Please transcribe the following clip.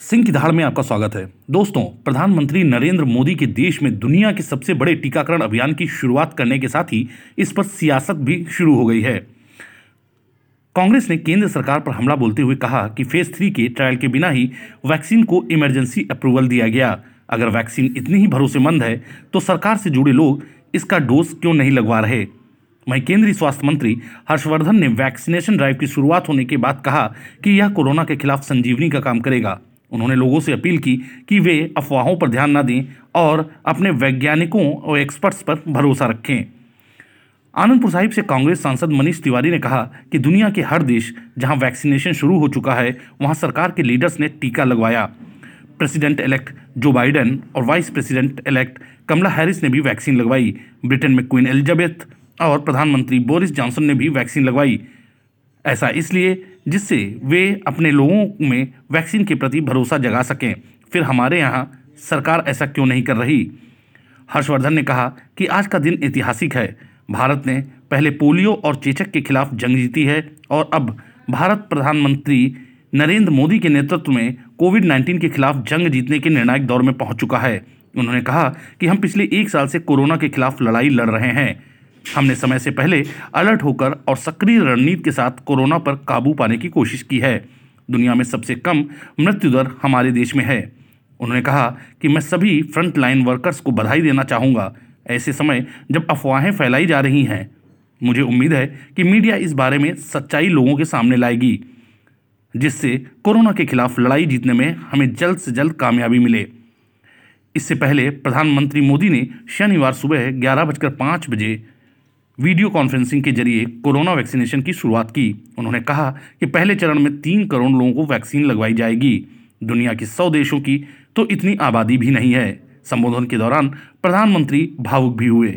सिंह की धाड़ में आपका स्वागत है। दोस्तों, प्रधानमंत्री नरेंद्र मोदी के देश में दुनिया के सबसे बड़े टीकाकरण अभियान की शुरुआत करने के साथ ही इस पर सियासत भी शुरू हो गई है। कांग्रेस ने केंद्र सरकार पर हमला बोलते हुए कहा कि फ़ेज़ थ्री के ट्रायल के बिना ही वैक्सीन को इमरजेंसी अप्रूवल दिया गया। अगर वैक्सीन इतनी ही भरोसेमंद है तो सरकार से जुड़े लोग इसका डोज क्यों नहीं लगवा रहे? वहीं केंद्रीय स्वास्थ्य मंत्री हर्षवर्धन ने वैक्सीनेशन ड्राइव की शुरुआत होने के बाद कहा कि यह कोरोना के खिलाफ संजीवनी का काम करेगा। उन्होंने लोगों से अपील की कि वे अफवाहों पर ध्यान न दें और अपने वैज्ञानिकों और एक्सपर्ट्स पर भरोसा रखें। आनंदपुर साहिब से कांग्रेस सांसद मनीष तिवारी ने कहा कि दुनिया के हर देश जहाँ वैक्सीनेशन शुरू हो चुका है, वहाँ सरकार के लीडर्स ने टीका लगवाया। प्रेसिडेंट इलेक्ट जो बाइडेन और vice president elect Kamala Harris ने भी वैक्सीन लगवाई। ब्रिटेन में क्वीन एलिजाबेथ और प्रधानमंत्री बोरिस जॉनसन ने भी वैक्सीन लगवाई। ऐसा इसलिए जिससे वे अपने लोगों में वैक्सीन के प्रति भरोसा जगा सकें। फिर हमारे यहाँ सरकार ऐसा क्यों नहीं कर रही? हर्षवर्धन ने कहा कि आज का दिन ऐतिहासिक है। भारत ने पहले पोलियो और चेचक के खिलाफ जंग जीती है और अब भारत प्रधानमंत्री नरेंद्र मोदी के नेतृत्व में कोविड 19 के खिलाफ जंग जीतने के निर्णायक दौर में पहुँच चुका है। उन्होंने कहा कि हम पिछले एक साल से कोरोना के खिलाफ लड़ाई लड़ रहे हैं। हमने समय से पहले अलर्ट होकर और सक्रिय रणनीति के साथ कोरोना पर काबू पाने की कोशिश की है। दुनिया में सबसे कम मृत्यु दर हमारे देश में है। उन्होंने कहा कि मैं सभी फ्रंट लाइन वर्कर्स को बधाई देना चाहूँगा। ऐसे समय जब अफवाहें फैलाई जा रही हैं, मुझे उम्मीद है कि मीडिया इस बारे में सच्चाई लोगों के सामने लाएगी, जिससे कोरोना के खिलाफ लड़ाई जीतने में हमें जल्द से जल्द कामयाबी मिले। इससे पहले प्रधानमंत्री मोदी ने शनिवार सुबह ग्यारह बजकर पाँच बजे वीडियो कॉन्फ्रेंसिंग के ज़रिए कोरोना वैक्सीनेशन की शुरुआत की। उन्होंने कहा कि पहले चरण में तीन करोड़ लोगों को वैक्सीन लगवाई जाएगी। दुनिया के सौ देशों की तो इतनी आबादी भी नहीं है। संबोधन के दौरान प्रधानमंत्री भावुक भी हुए।